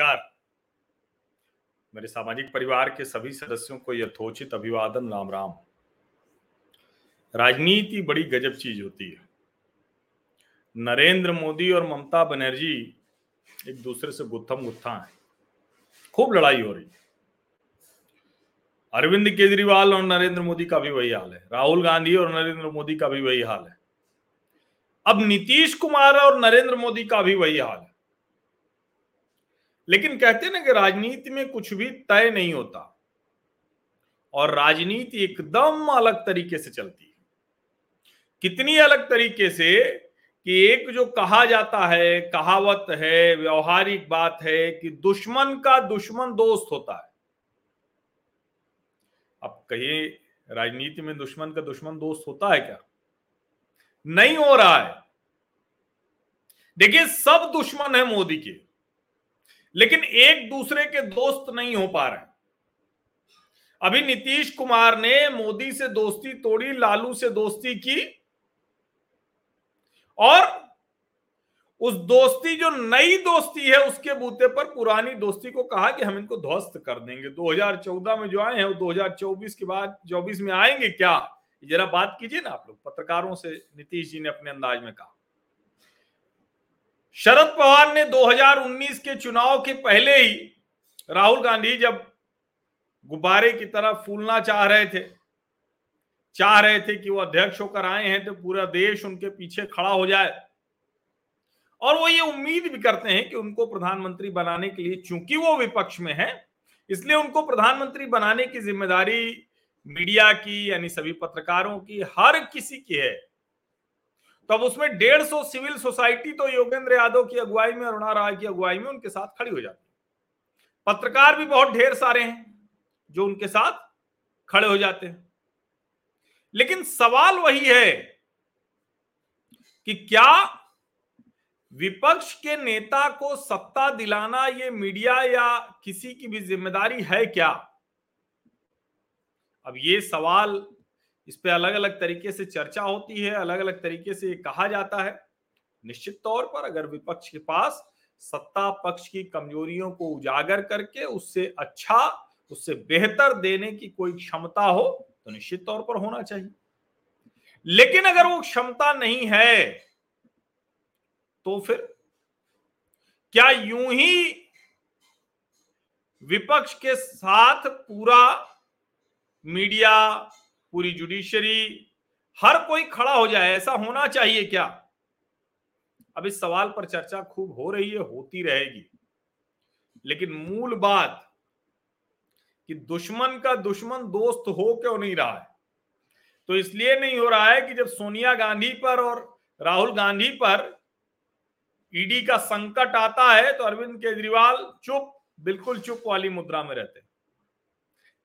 नमस्कार। मेरे सामाजिक परिवार के सभी सदस्यों को यथोचित अभिवादन राम राम राजनीति बड़ी गजब चीज़ होती है। नरेंद्र मोदी और ममता बनर्जी एक दूसरे से गुत्थम गुत्था है। खूब लड़ाई हो रही है। अरविंद केजरीवाल और नरेंद्र मोदी का भी वही हाल है। राहुल गांधी और नरेंद्र मोदी का भी वही हाल है। अब नीतीश कुमार और नरेंद्र मोदी का भी वही हाल है। लेकिन कहते ना कि राजनीति में कुछ भी तय नहीं होता। और राजनीति एकदम अलग तरीके से चलती है। कितनी अलग तरीके से कि एक जो कहा जाता है, कहावत है, व्यवहारिक बात है कि दुश्मन का दुश्मन दोस्त होता है। अब कहिए, राजनीति में दुश्मन का दुश्मन दोस्त होता है क्या? नहीं हो रहा है। देखिए, सब दुश्मन है मोदी के। लेकिन एक दूसरे के दोस्त नहीं हो पा रहे अभी नीतीश कुमार ने मोदी से दोस्ती तोड़ी, लालू से दोस्ती की और उस दोस्ती, जो नई दोस्ती है, उसके बूते पर पुरानी दोस्ती को कहा कि हम इनको ध्वस्त कर देंगे। 2014 में जो आए हैं, वो 2024 के बाद 24 में आएँगे क्या? जरा बात कीजिए ना आप लोग, पत्रकारों से नीतीश जी ने अपने अंदाज में कहा। शरद पवार ने 2019 के चुनाव के पहले ही राहुल गांधी जब गुब्बारे की तरह फूलना चाह रहे थे, चाह रहे थे कि वो अध्यक्ष होकर आए हैं तो पूरा देश उनके पीछे खड़ा हो जाए। और वो ये उम्मीद भी करते हैं कि उनको प्रधानमंत्री बनाने के लिए, चूँकि वो विपक्ष में है, इसलिए उनको प्रधानमंत्री बनाने की ज़िम्मेदारी मीडिया की, यानी सभी पत्रकारों की, हर किसी की है। तो अब उसमें डेढ़ सौ सिविल सोसाइटी तो योगेंद्र यादव की अगुवाई में, अरुणा राय की अगुवाई में उनके साथ खड़ी हो जाती है। पत्रकार भी बहुत ढेर सारे हैं जो उनके साथ खड़े हो जाते हैं। लेकिन सवाल वही है कि क्या विपक्ष के नेता को सत्ता दिलाना ये मीडिया या किसी की भी ज़िम्मेदारी है क्या? अब ये सवाल इस पे अलग अलग तरीके से चर्चा होती है अलग अलग तरीके से कहा जाता है। निश्चित तौर पर अगर विपक्ष के पास सत्ता पक्ष की कमजोरियों को उजागर करके उससे अच्छा उससे बेहतर देने की कोई क्षमता हो तो निश्चित तौर पर होना चाहिए। लेकिन अगर वो क्षमता नहीं है तो फिर क्या यूँ ही विपक्ष के साथ पूरा मीडिया पूरी जुडिशरी, हर कोई खड़ा हो जाए, ऐसा होना चाहिए क्या? अब इस सवाल पर चर्चा खूब हो रही है, होती रहेगी। लेकिन मूल बात कि दुश्मन का दुश्मन दोस्त हो क्यों नहीं रहा है? तो इसलिए नहीं हो रहा है कि जब सोनिया गांधी पर और राहुल गांधी पर ईडी का संकट आता है तो अरविंद केजरीवाल चुप, बिल्कुल चुप वाली मुद्रा में रहते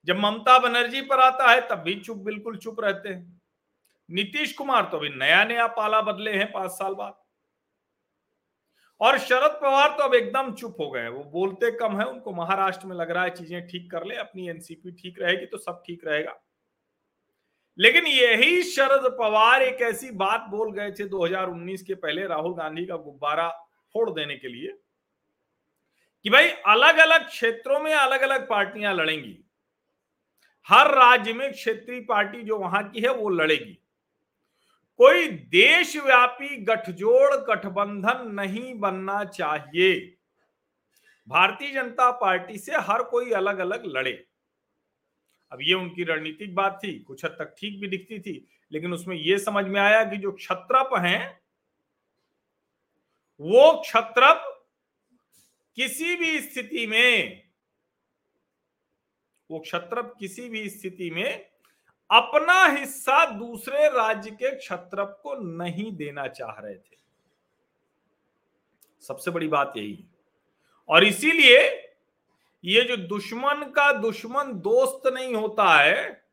जब ममता बनर्जी पर आता है, तब भी चुप, बिल्कुल चुप रहते हैं। नीतीश कुमार तो अभी नया नया पाला बदले हैं पाँच साल बाद। और शरद पवार तो अब एकदम चुप हो गए वो बोलते कम है, उनको महाराष्ट्र में लग रहा है चीज़ें ठीक कर ले, अपनी एनसीपी ठीक रहेगी तो सब ठीक रहेगा। लेकिन यही शरद पवार एक ऐसी बात बोल गए थे 2019 के पहले राहुल गांधी का गुब्बारा फोड़ देने के लिए कि भाई अलग अलग क्षेत्रों में अलग अलग पार्टियाँ लड़ेंगी। हर राज्य में क्षेत्रीय पार्टी जो वहाँ की है, वो लड़ेगी। कोई देशव्यापी गठजोड़ गठबंधन नहीं बनना चाहिए। भारतीय जनता पार्टी से हर कोई अलग अलग लड़े। अब ये उनकी रणनीतिक बात थी, कुछ हद तक ठीक भी दिखती थी, लेकिन उसमें यह समझ में आया कि जो क्षत्रप हैं, वो क्षत्रप किसी भी स्थिति में वो क्षत्रप किसी भी स्थिति में अपना हिस्सा दूसरे राज्य के क्षत्रप को नहीं देना चाह रहे थे। सबसे बड़ी बात यही है। और इसीलिए ये जो दुश्मन का दुश्मन दोस्त नहीं होता है,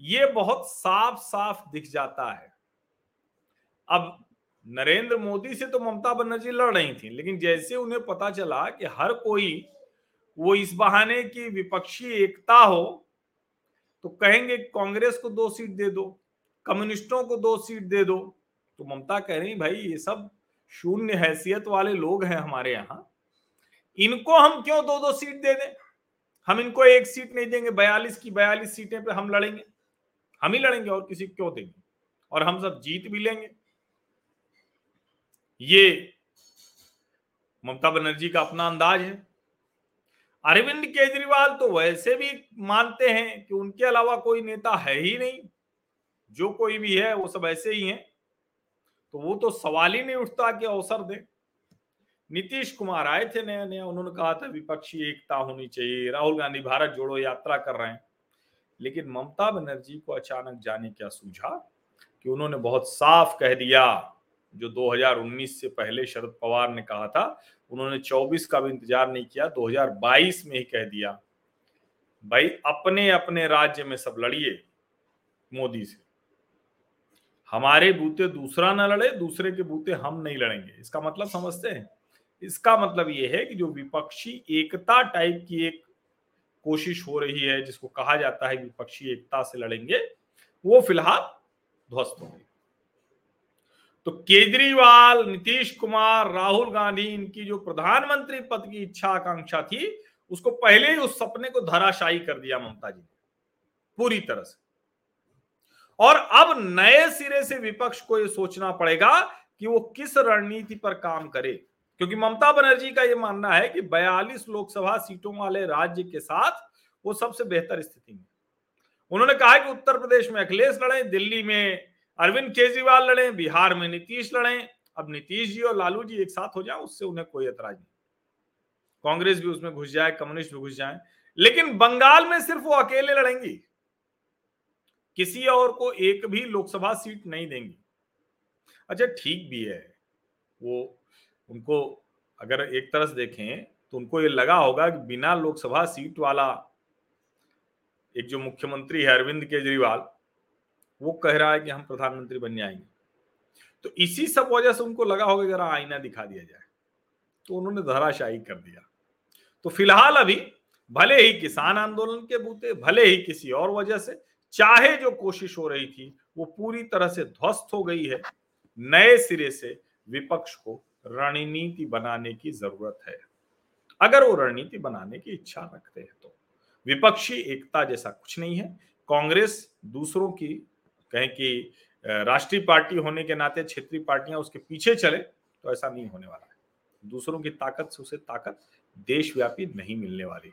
ये बहुत साफ़ साफ़ दिख जाता है। अब नरेंद्र मोदी से तो ममता बनर्जी लड़ रही थी, लेकिन जैसे उन्हें पता चला कि हर कोई वो इस बहाने की विपक्षी एकता हो तो कहेंगे कांग्रेस को दो सीट दे दो, कम्युनिस्टों को दो सीट दे दो। तो ममता कह रही, भाई, ये सब शून्य हैसियत वाले लोग हैं हमारे यहाँ। इनको हम क्यों दो दो सीट दे दें? हम इनको एक सीट नहीं देंगे, बयालीस की बयालीस सीटें पे हम लड़ेंगे। हम ही लड़ेंगे और किसी क्यों देंगे? और हम सब जीत भी लेंगे। ये ममता बनर्जी का अपना अंदाज है। अरविंद केजरीवाल तो वैसे भी मानते हैं कि उनके अलावा कोई नेता है ही नहीं। जो कोई भी है, वो सब ऐसे ही हैं। तो वो तो सवाल ही नहीं उठता कि अवसर दे। नीतीश कुमार आए थे नया नया उन्होंने कहा था, विपक्षी एकता होनी चाहिए, राहुल गांधी भारत जोड़ो यात्रा कर रहे हैं। लेकिन ममता बनर्जी को अचानक जाने क्या सूझा कि उन्होंने बहुत साफ़ कह दिया जो 2019 से पहले शरद पवार ने कहा था, उन्होंने 24 का भी इंतज़ार नहीं किया 2022 में ही कह दिया, भाई, अपने अपने राज्य में सब लड़िए मोदी से। हमारे बूते दूसरा ना लड़े, दूसरे के बूते हम नहीं लड़ेंगे। इसका मतलब समझते हैं? इसका मतलब ये है कि जो विपक्षी एकता टाइप की एक कोशिश हो रही है, जिसको कहा जाता है विपक्षी एकता से लड़ेंगे, वो फ़िलहाल ध्वस्त हो गई तो केजरीवाल, नीतीश कुमार, राहुल गांधी, इनकी जो प्रधानमंत्री पद की इच्छा आकांक्षा थी, उसको पहले ही उस सपने को धराशायी कर दिया ममता जी ने, पूरी तरह से। और अब नए सिरे से विपक्ष को यह सोचना पड़ेगा कि वो किस रणनीति पर काम करे, क्योंकि ममता बनर्जी का यह मानना है कि 42 लोकसभा सीटों वाले राज्य के साथ वो सबसे बेहतर स्थिति में उन्होंने कहा कि उत्तर प्रदेश में अखिलेश लड़े, दिल्ली में अरविंद केजरीवाल लड़े, बिहार में नीतीश लड़े। अब नीतीश जी और लालू जी एक साथ हो जाए, उससे उन्हें कोई एतराज़ नहीं। कांग्रेस भी उसमें घुस जाए, कम्युनिस्ट भी घुस जाए, लेकिन बंगाल में सिर्फ़ वो अकेले लड़ेंगी। किसी और को एक भी लोकसभा सीट नहीं देंगी। अच्छा ठीक भी है, वो उनको अगर एक तरह से देखें तो उनको ये लगा होगा कि बिना लोकसभा सीट वाला एक जो मुख्यमंत्री है अरविंद केजरीवाल वो कह रहा है कि हम प्रधानमंत्री बन जाएँगे तो इसी सब वजह से उनको लगा होगा जरा आईना दिखा दिया जाए। तो उन्होंने धराशाही कर दिया। तो फ़िलहाल अभी भले ही किसान आंदोलन के बूते, भले ही किसी और वजह से, चाहे जो कोशिश हो रही थी, वो पूरी तरह से ध्वस्त हो गई है। नए सिरे से विपक्ष को रणनीति बनाने की ज़रूरत है। अगर वो रणनीति बनाने की इच्छा रखते हैं तो। विपक्षी एकता जैसा कुछ नहीं है। कांग्रेस दूसरों की कहें कि राष्ट्रीय पार्टी होने के नाते क्षेत्रीय पार्टियाँ उसके पीछे चले तो ऐसा नहीं होने वाला है। दूसरों की ताकत से उसे ताकत देशव्यापी नहीं मिलने वाली।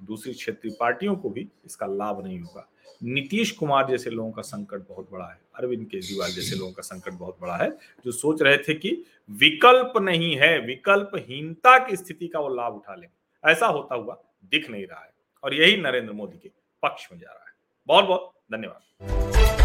दूसरी क्षेत्रीय पार्टियों को भी इसका लाभ नहीं होगा। नीतीश कुमार जैसे लोगों का संकट बहुत बड़ा है। अरविंद केजरीवाल जैसे लोगों का संकट बहुत बड़ा है, जो सोच रहे थे कि विकल्प नहीं है, विकल्पहीनता की स्थिति का वो लाभ उठा लें ऐसा होता हुआ दिख नहीं रहा है। और यही नरेंद्र मोदी के पक्ष में जा रहा है। बहुत बहुत धन्यवाद।